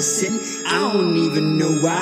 some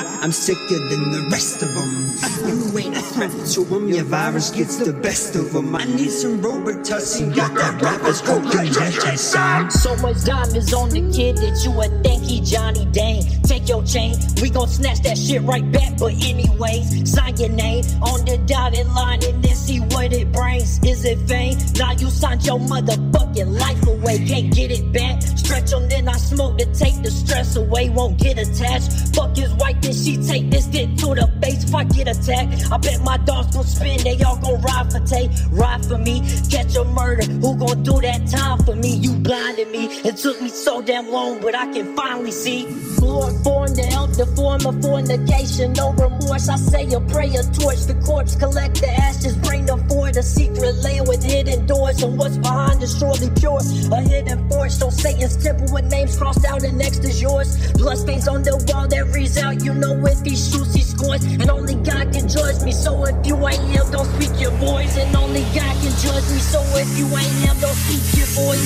I'm sicker than the rest of them. You ain't a threat to them. Your virus gets the best of them. I need some Robitussin. Got that rapper's cocaine son. So much diamonds on the kid that you would think he Johnny Dang. Take your chain, we gon' snatch that shit right back. But anyways, sign your name on the dotted line and then see what it brings. Is it vain? Now you signed your motherfucking life away, can't get it back. Stretch on, then I smoke to take the stress away, won't get attached. Fuck his wife, she take this dick to the face if I get attacked. I bet my dogs gon' spin, they all gon' ride for Tay, ride for me. Catch a murder, who gon' do that time for me? You blinded me, it took me so damn long, but I can finally see. Lord, born to help the form of fornication, no remorse. I say a prayer, torch the corpse, collect the ashes, bring them forward. A secret land with hidden doors, and what's behind is surely pure. A hidden force so Satan's temple with names crossed out, and next is yours. Bloodstains on the wall that reads out, you know if he shoots, he scores, and only God can judge me. So if you ain't him, don't speak your voice, and only God can judge me. So if you ain't him, don't speak your voice.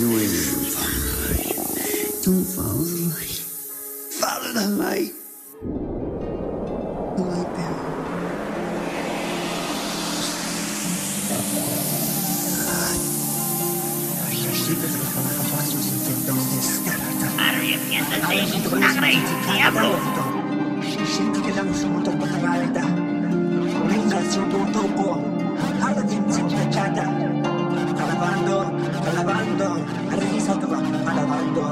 You ain't even follow the light. Don't follow the light. Follow the light. Shinti ka lang sa mundo pagkakalita. Ringa sa puto ko. Aladim sa chachata. Calabando, calabando. Arisa ka ba? Calabando.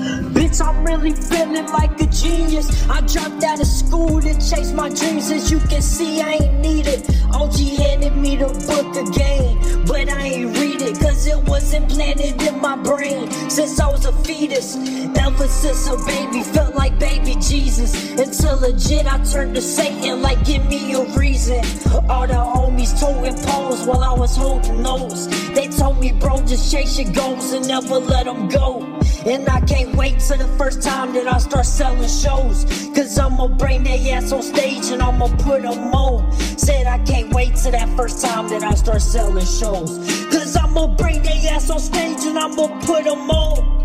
Bitch, I'm really feeling like a genius. I dropped out of school to chase my dreams. As you can see, I ain't needed. OG handed me the book again, but I ain't read it cause it wasn't planted in my brain since I was a fetus. Ever since a baby, felt like baby Jesus. Until legit, I turned to Satan, like, give me a reason. All the homies toting poles while I was holding those. They told me, bro, just chase your goals and never let them go. And I can't wait till the first time that I start selling shows. Cause I'ma bring their ass on stage and I'ma put them on. Said I can't wait till that first time that I start selling shows. Cause I'ma bring their ass on stage and I'ma put them on.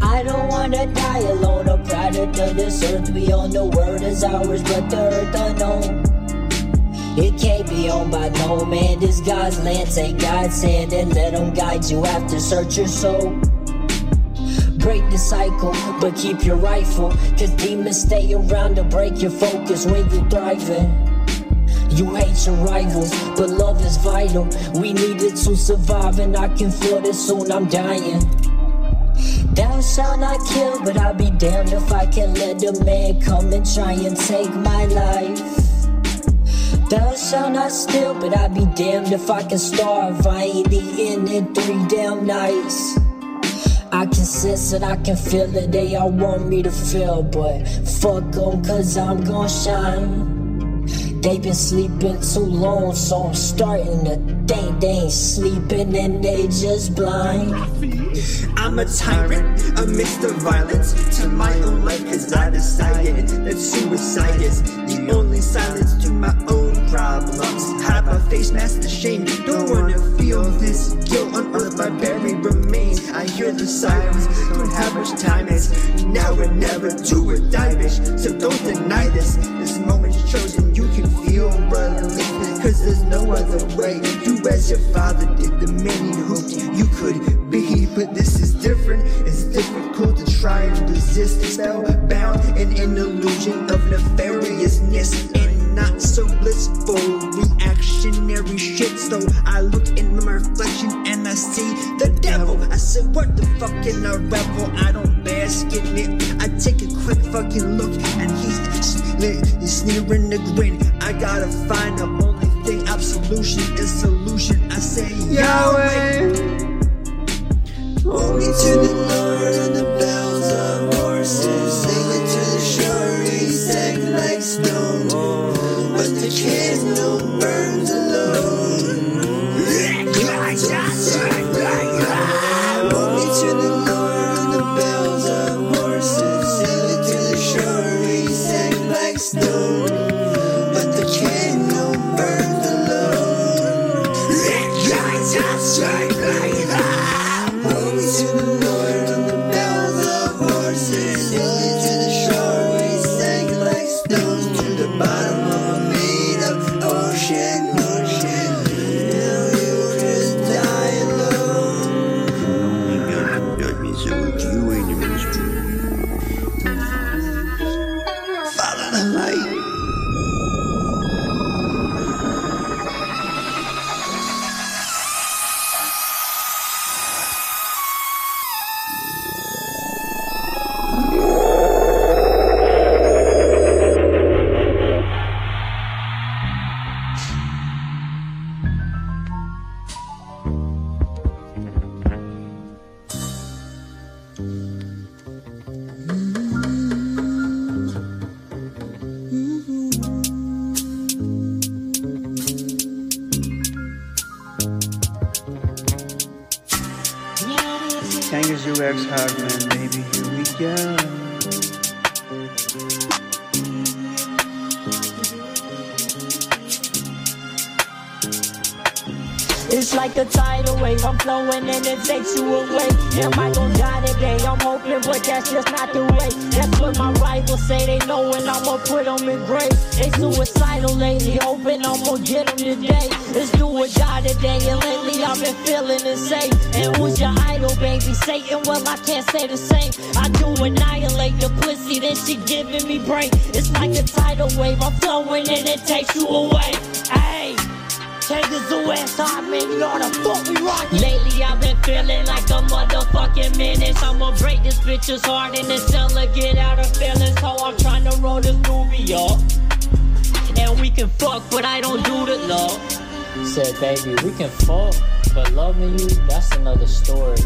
I don't wanna die alone, a product of this earth. We all know is ours, but the earth unknown. It can't be owned by no man. This God's land, take God's hand and let him guide you after search your soul. Break the cycle, but keep your rifle. Cause demons stay around to break your focus when you're thriving. You hate your rivals, but love is vital. We need it to survive, and I can feel this soon. I'm dying. Thou shalt not kill, but I'll be damned if I can let a man come and try and take my life. Thou shalt not steal, but I'll be damned if I can starve. I ain't eating in three damn nights. I can sense it, I can feel it, they all want me to feel, but fuck 'em, cause I'm gon' shine. They been sleeping too long, so I'm starting to think they ain't sleeping and they just blind. I'm a tyrant amidst the violence to my own life cause I decided that suicide is the only silence to my own problems. Have a face mask the shame, don't wanna feel this guilt on earth my buried remains. I hear the sirens, don't have much time, it's now or never, do or die, bitch. So don't deny this, this moment's chosen, Cause there's no other way. Do as your father did, the many hoped you could be. But this is different, it's difficult to try and resist. Spellbound and an illusion of nefariousness and not so blissful reactionary shit. So I look in my reflection and I see the devil. I said, What the fuck in a rebel? I don't bask in it. I take a quick fucking look and he's, he's sneering the grin. I gotta find the only thing absolution is solution. I say, Yahweh. Hold me to the Lord on the bells of horses. Sail it to the shore, he sank like stone. But the candle burns Baby, we can fall, but loving you, that's another story.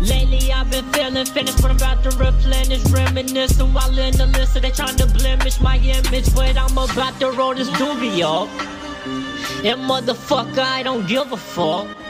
Lately I've been feeling finished, but I'm about to replenish, reminiscing while in the list. So They trying to blemish my image, but I'm about to roll this doobie up. And motherfucker, I don't give a fuck.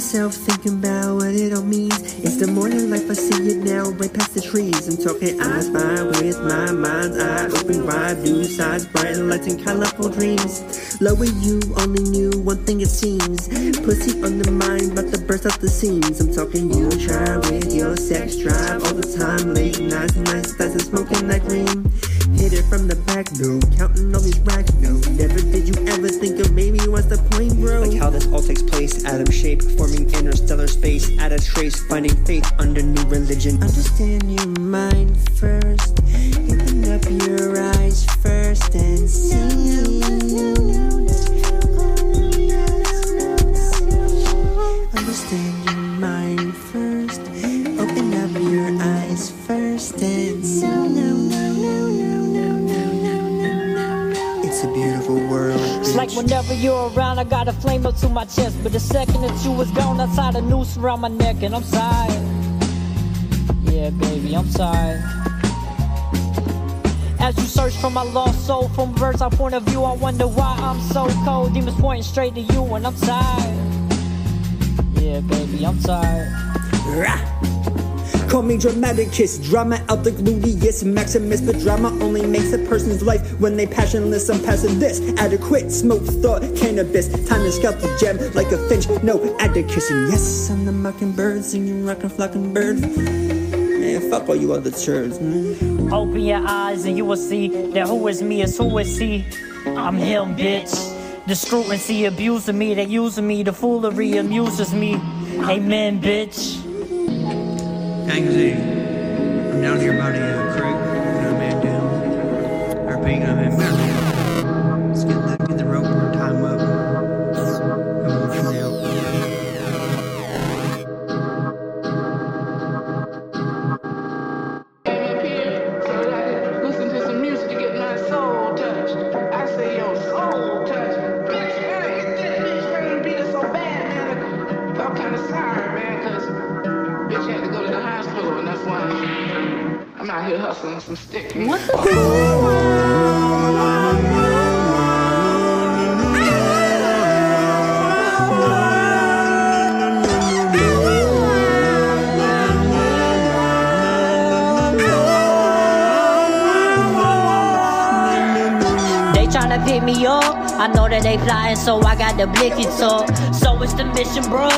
Yourself thinking about what it all means. It's the morning life, I see it now, right past the trees. I'm talking I spy with my mind's eye open wide, blue sides, bright lights and colorful dreams. Lower you only knew one thing it seems. Pussy on the mind, but the burst out the seams. I'm talking you try with your sex drive all the time, late nights, nights, and smoking that green. Hit it from the back, no, counting all these racks, no. Never did you ever think of maybe what's the point, bro? Like how this all takes place, atom shape, forming interstellar space, at a trace, finding faith under new religion. Understand your mind first. Open up your eyes first and see. Understand whenever you're around, I got a flame up to my chest. But the second that you was gone, I tied a noose around my neck, and I'm sorry. Yeah, baby, I'm sorry. As you search for my lost soul from bird's eye point of view, I wonder why I'm so cold. Demons pointing straight to you, and I'm tired. Yeah, baby, I'm tired. Call me dramatic kiss, drama out the gluteus maximus, but drama only makes a person's life when they passionless. I'm passing this adequate smoke thought cannabis. Time to scalp the gem like a finch, no adequate. And yes, I'm the mockingbird singing rockin' flocking bird. Man, fuck all you other turds, man. Open your eyes and you will see that who is me is who is he. I'm him, bitch. The scrutiny abusing me, they using me, the foolery amuses me. Amen, bitch. Z. I'm down here by the uh, creek. You know, man, down. Or being, I mean, That they flying, so I got the blicky talk. So it's the mission, bro.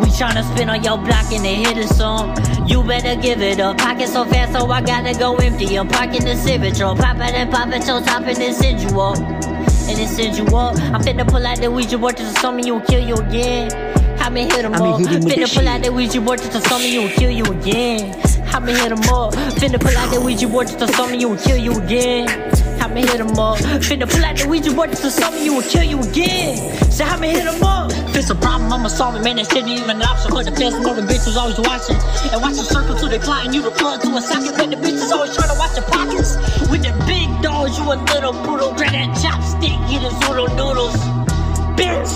We tryna spin on your block and they hit a song. You better give it up. Pocket so fast, so I gotta go empty. I'm parking the Civic truck. Pop it and pop it, toe top, and then send you up. And then send you up. I'm finna pull out the Ouija board to summon you, kill you again. I'ma hit him I'ma up. hit him Finna pull out shit. the Ouija board to summon you, kill you again. I'ma hit him up. Finna pull out the Ouija board to summon you, kill you again. I'ma hit him up. Finna pull out the Ouija board to summon you and kill you again. So I'ma hit him up. If a problem, I'ma solve it. Man, that shit ain't even an option. But the best know the bitch was always watching. And watch the circle to the client, you the plug to a socket. But the bitch is always trying to watch your pockets. With the big dogs, you a little brutal. Grab that chopstick, hit his noodle noodles. Bitch!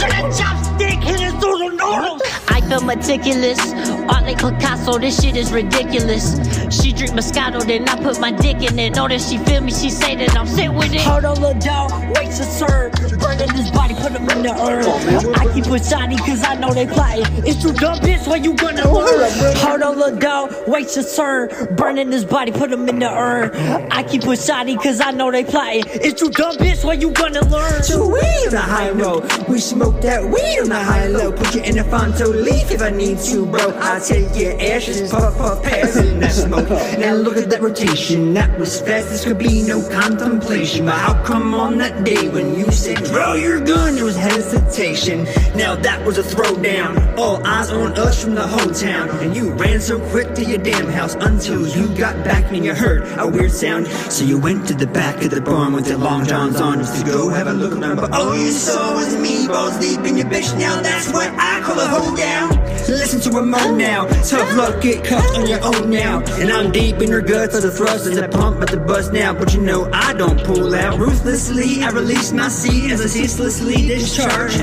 Grab that chopstick, hit his noodle noodles. I feel meticulous. Art like Picasso, this shit is ridiculous. She drink Moscato, then I put my dick in it. Know that she feel me, she say that I'm sick with it. Hold on, little dog, wait to serve. Burning this body, put him in the urn. I keep it shiny, cause I know they plotting. It's too dumb, bitch, when you gonna learn? Hold on, little dog, wait to serve. Burning this body, put him in the urn. I keep it shiny, cause I know they plotting. It's too dumb, bitch, when you gonna learn? So we on the high road, we smoke that weed on the high low. Put you in a Fonto leaf if I need to, bro. I take your ashes, puff puff, pass in that smoke. Now look at that rotation, that was fast. This could be no contemplation. But how come on that day when you said draw your gun, there was hesitation? Now that was a throwdown, all eyes on us from the whole town. And you ran so quick to your damn house until you got back and you heard a weird sound. So you went to the back of the barn with your long johns on just to go have a look around. But all you saw was me balls deep in your bitch. Now that's what I call a hold down. Listen to moan now. Tough luck, get cuffed on your own now. And I'm deep in her guts for the thrust as I pump at the buzz now. But you know I don't pull out ruthlessly. I release my seed as I ceaselessly discharge.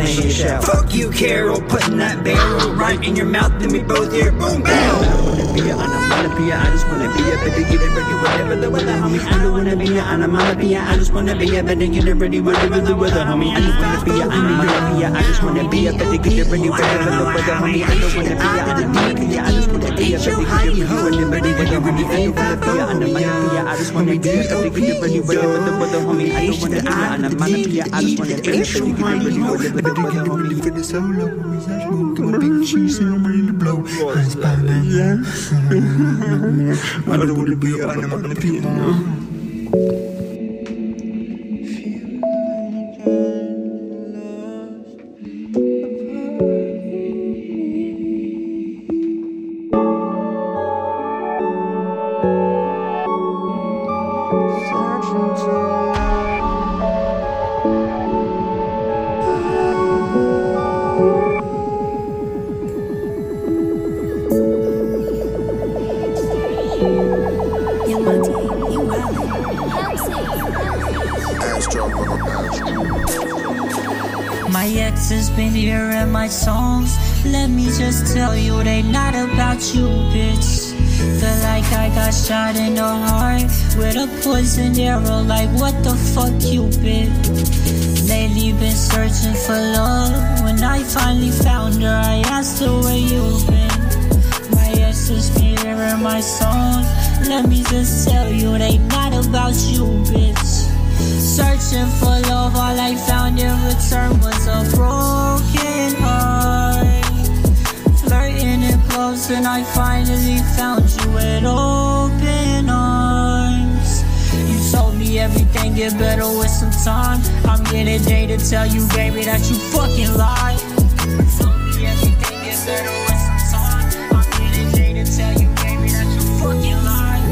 Fuck you, Carol, putting that barrel right in your mouth. Then we both hear boom, boom, bam. I wanna be a. I just wanna be a better get it ready, whatever the weather, homie. I don't wanna be a onomatopoeia. I just wanna be a better get it ready, whatever the weather, homie. I just wanna be a onomatopoeia. I just wanna be a better get it ready, whatever the weather, homie. I don't wanna be a onomatopoeia. I just wanna be a better get it ready, whatever the weather, homie. I don't wanna be a onomatopoeia. I just wanna be a better get it ready, whatever the weather, homie. I don't wanna be a onomatopoeia. I just wanna be a better get it ready, whatever the weather, homie. solo. I smoke a big cheese and I'm ready to blow. I'm spinning. I don't I'm on the poison arrow. Like, what the fuck, you bitch? Lately been searching for love. When I finally found her, I asked her where you been. My exes been hearing my songs. Let me just tell you, they not about you, bitch. Searching for love, all I found in return was a broken heart. Flirting and close, and I finally found you with open arms. Everything get better with some time. I'm here today to tell you, baby, that you fucking lied. You me everything get better with some time. I'm here today to tell you, baby, that you fucking lied.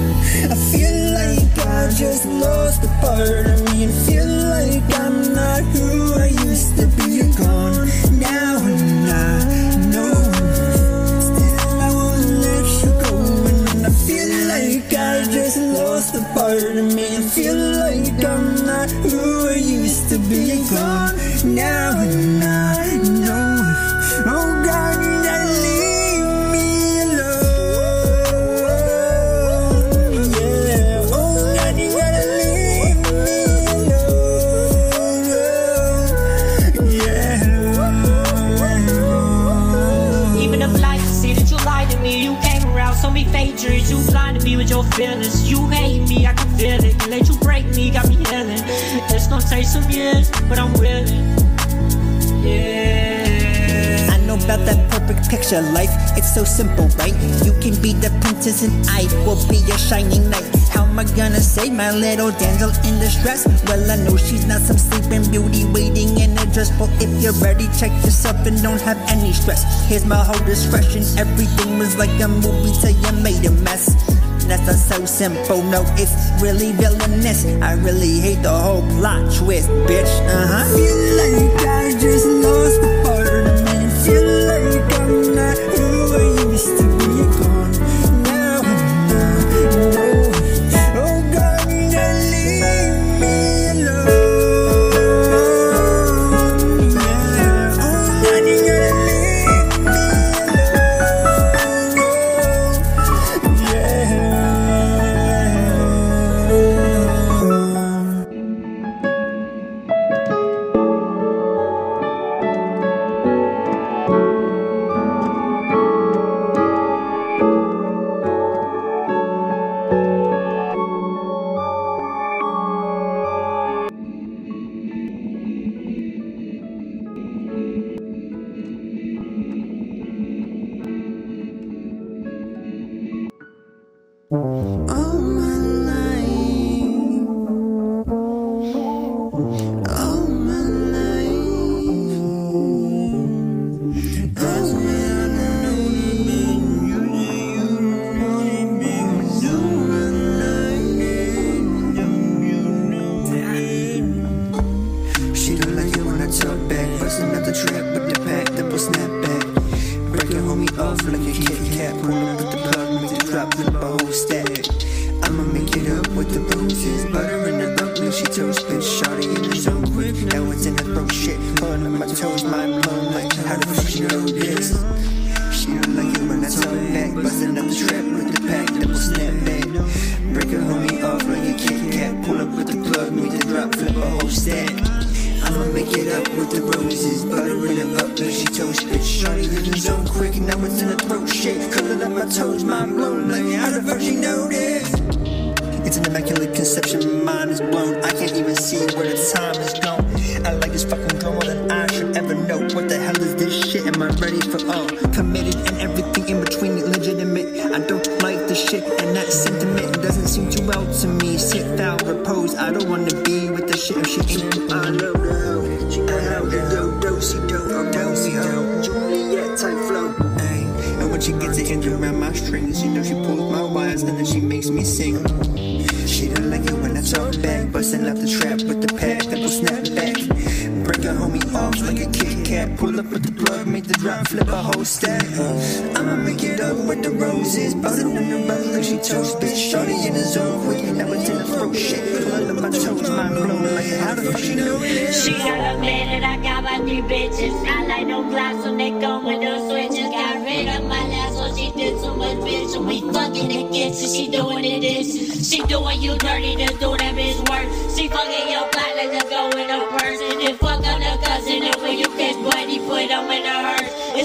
I feel like I just lost a part of me and feel like I'm not who I used to be. You're gone part of me feel like I'm not who I used to be. Gone now and I know. Oh God, gotta leave me alone. Yeah, oh God, you gotta leave me alone. Yeah. Even if life see that you lied to me, you came around, so me fake dreams, you blinded me with your feelings. You hate me, I can feel it. Let you break me, got me healing. It's gonna take some years, but I'm willing. Yeah. I know about that perfect picture life. It's so simple, right? You can be the princess and I will be your shining knight. How am I gonna save my little damsel in distress? Well, I know she's not some sleeping beauty waiting in a dress. But if you're ready, check yourself and don't have any stress. Here's my whole discretion. Everything was like a movie till you made a mess. That's not so simple, no, it's really villainous. I really hate the whole plot twist, bitch. Uh huh. Feel like I just lost a the the roses. Buzzing in the buzz like she toast. Bitch, shorty in the zone quick. Now it's in the throat shit. Pulling up my toes, mind blown. Like how the fuck she know it? She got a man and I got my three bitches. I like no glass when they come with no switches. Got rid of my last one, she did so much bitch. And we fucking the kitchen, she doing the dishes. She doing you dirty to do that bitch work. She fucking your like to go in her purse. And then fuck on the cousin and when you catch buddy, put them in hearse.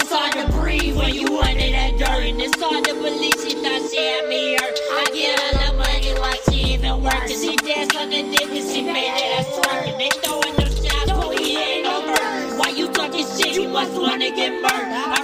It's hard to breathe when you under that dirt. And it's hard to believe she thought she had me hurt. I get her the money while she even work. Cause she dance on the and she made it a twerk. And they throwing no shots, but we ain't no hurt. Why you talking shit? You must wanna get murdered.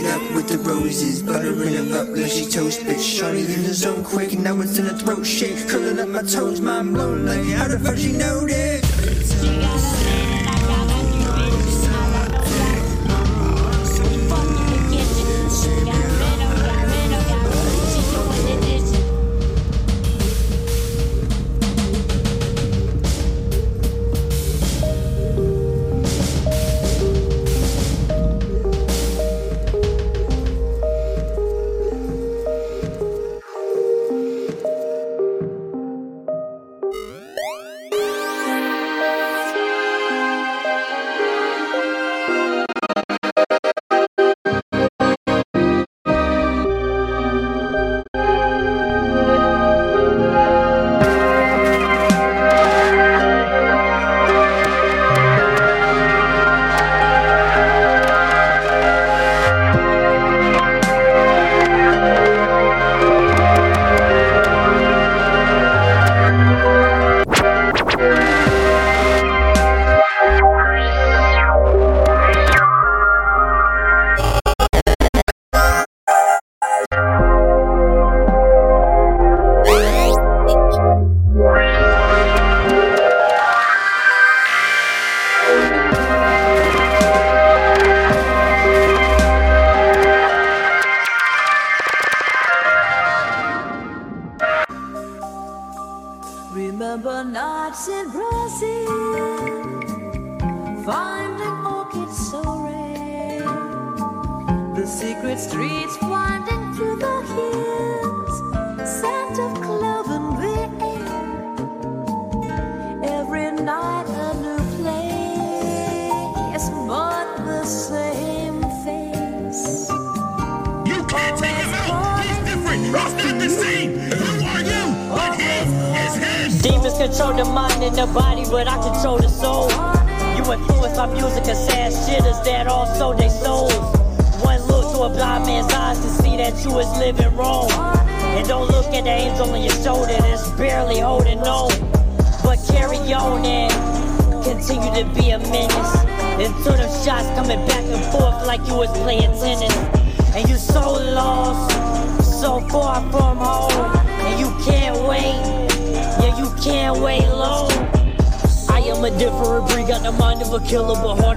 It up with the roses, buttering them up like she toast, bitch. Shorty in the zone quick, and now it's in the throat shake, curling up my toes, mind blown like how the fuck she know that?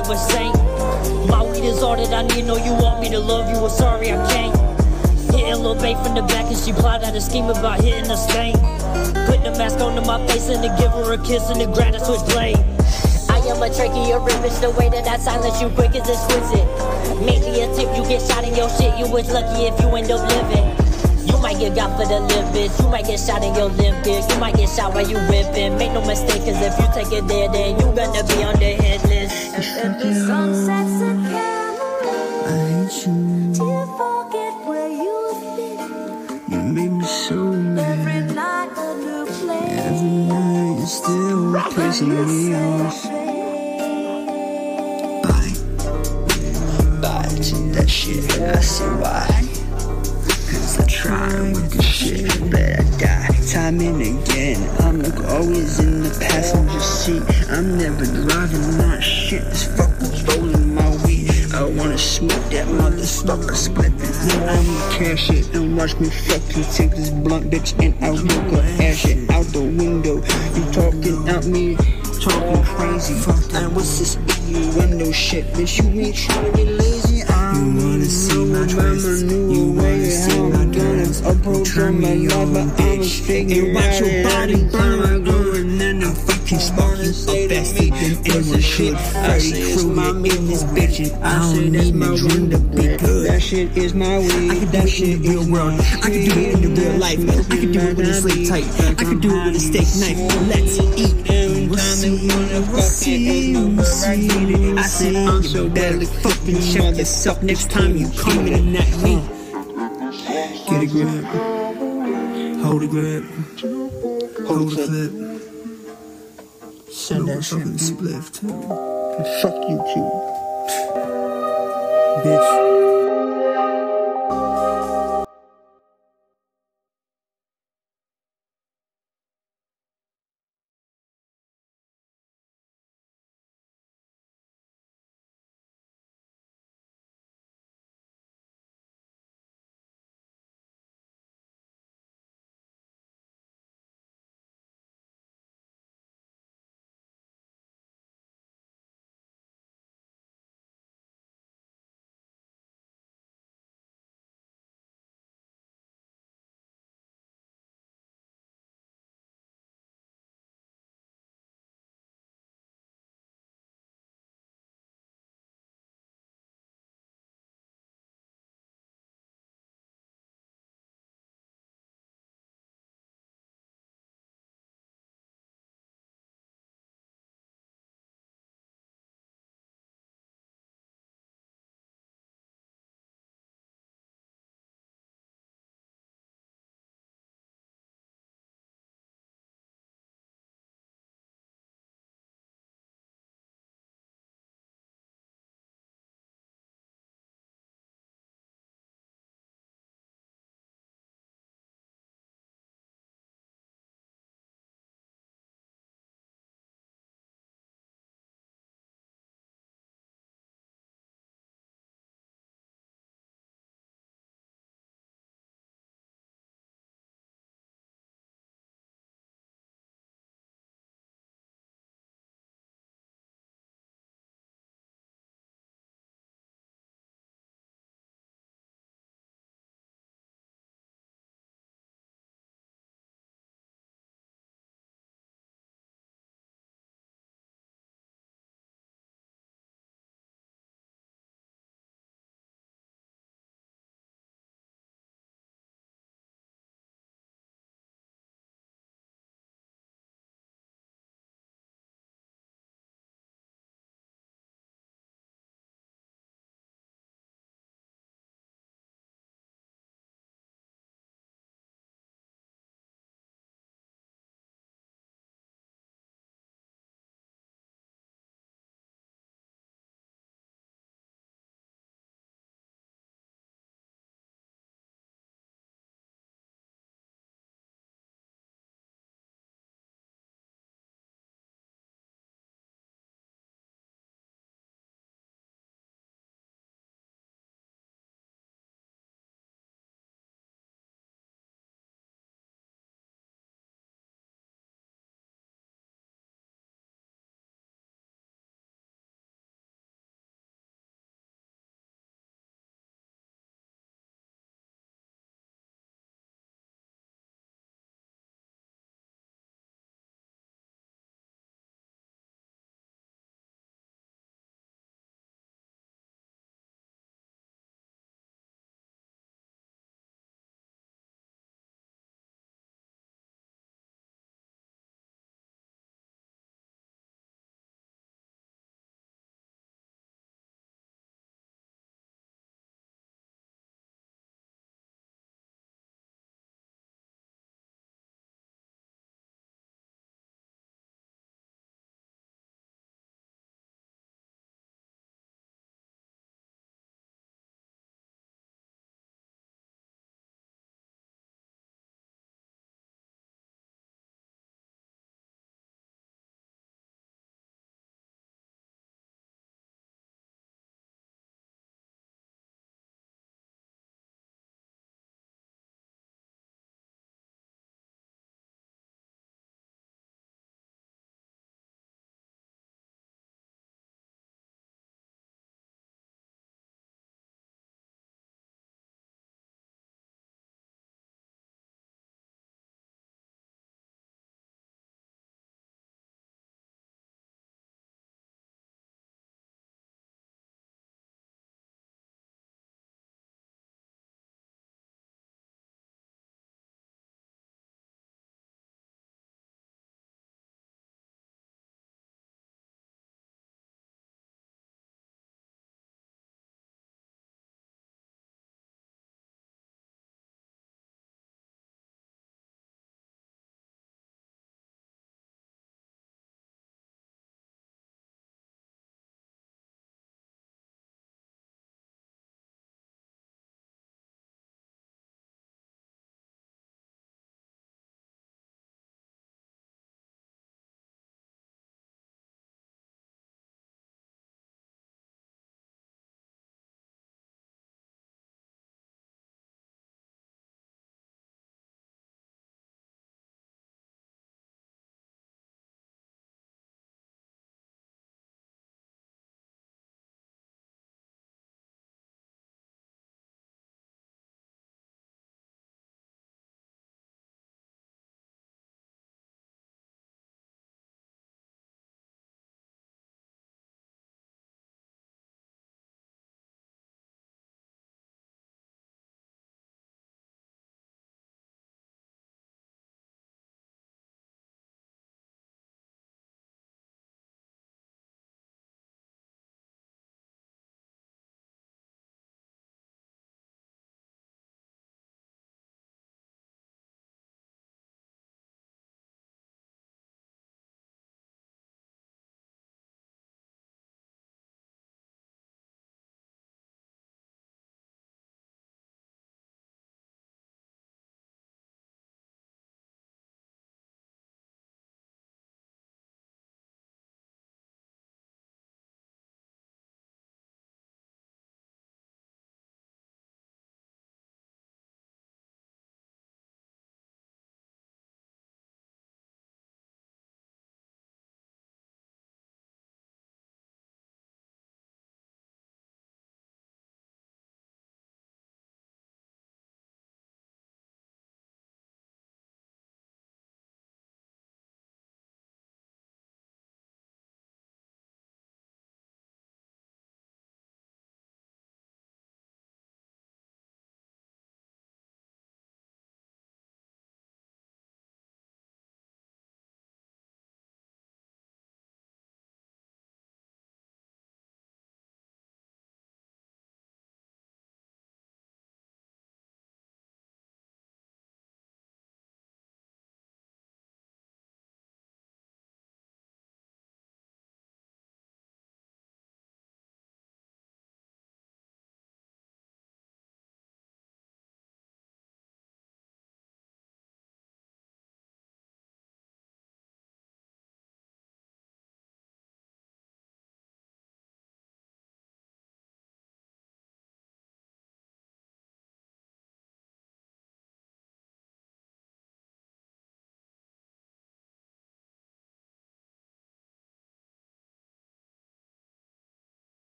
Of a saint. My weed is all that I need. Know you want me to love you, well sorry I can't. Hitting Lil Bae from the back and she plotted out a scheme about hitting the stain. Put the mask onto my face and to give her a kiss and to grab a switchblade. I am a trachea ribbon, the way that I silence you quick is exquisite. Make me a tip, you get shot in your shit, you was lucky if you end up living. You might get got for the living. You might get shot in your limp. You might get shot while you ripping. Make no mistake, cause if you take it there, then you gonna be on the hit list. If the sun sets in Camelot, I hate you. do you forget where you've been? You made me so mad. Every night a new place. Every night you're still pissing me off. Bye. Bye to that shit. I see why. Cause I try with this shit, but I die. Time and again, I'm like always in the passenger seat. I'm never driving that shit. This fucker's rolling my weed. I wanna smoke that motherfucker split. Then I'ma cash it and watch me fucking take this blunt bitch and I will go ash it out the window. You talking out me, talking crazy. And what's this window shit? Bitch, you ain't trying to be lazy. I You wanna see my twist? You wanna see my twist? You turn me on, my bitch, and watch your body burn. Going and I'm fucking sparking up faster than anyone should. Freddy Krueger in this bitch, and I don't need my dream to be good. That shit is my way. I can do that it shit in the real world. I can do it in the real life. I can do it with a slave tight. I can do it with a steak knife. Let's eat. Every they wanna fuck it, ain't no I get it. I said I'm so deadly. Fucking check yourself next time you come in at me. Get a grip. Hold a grip. Hold a clip. Send that shit spliff too. Fuck you too. Bitch.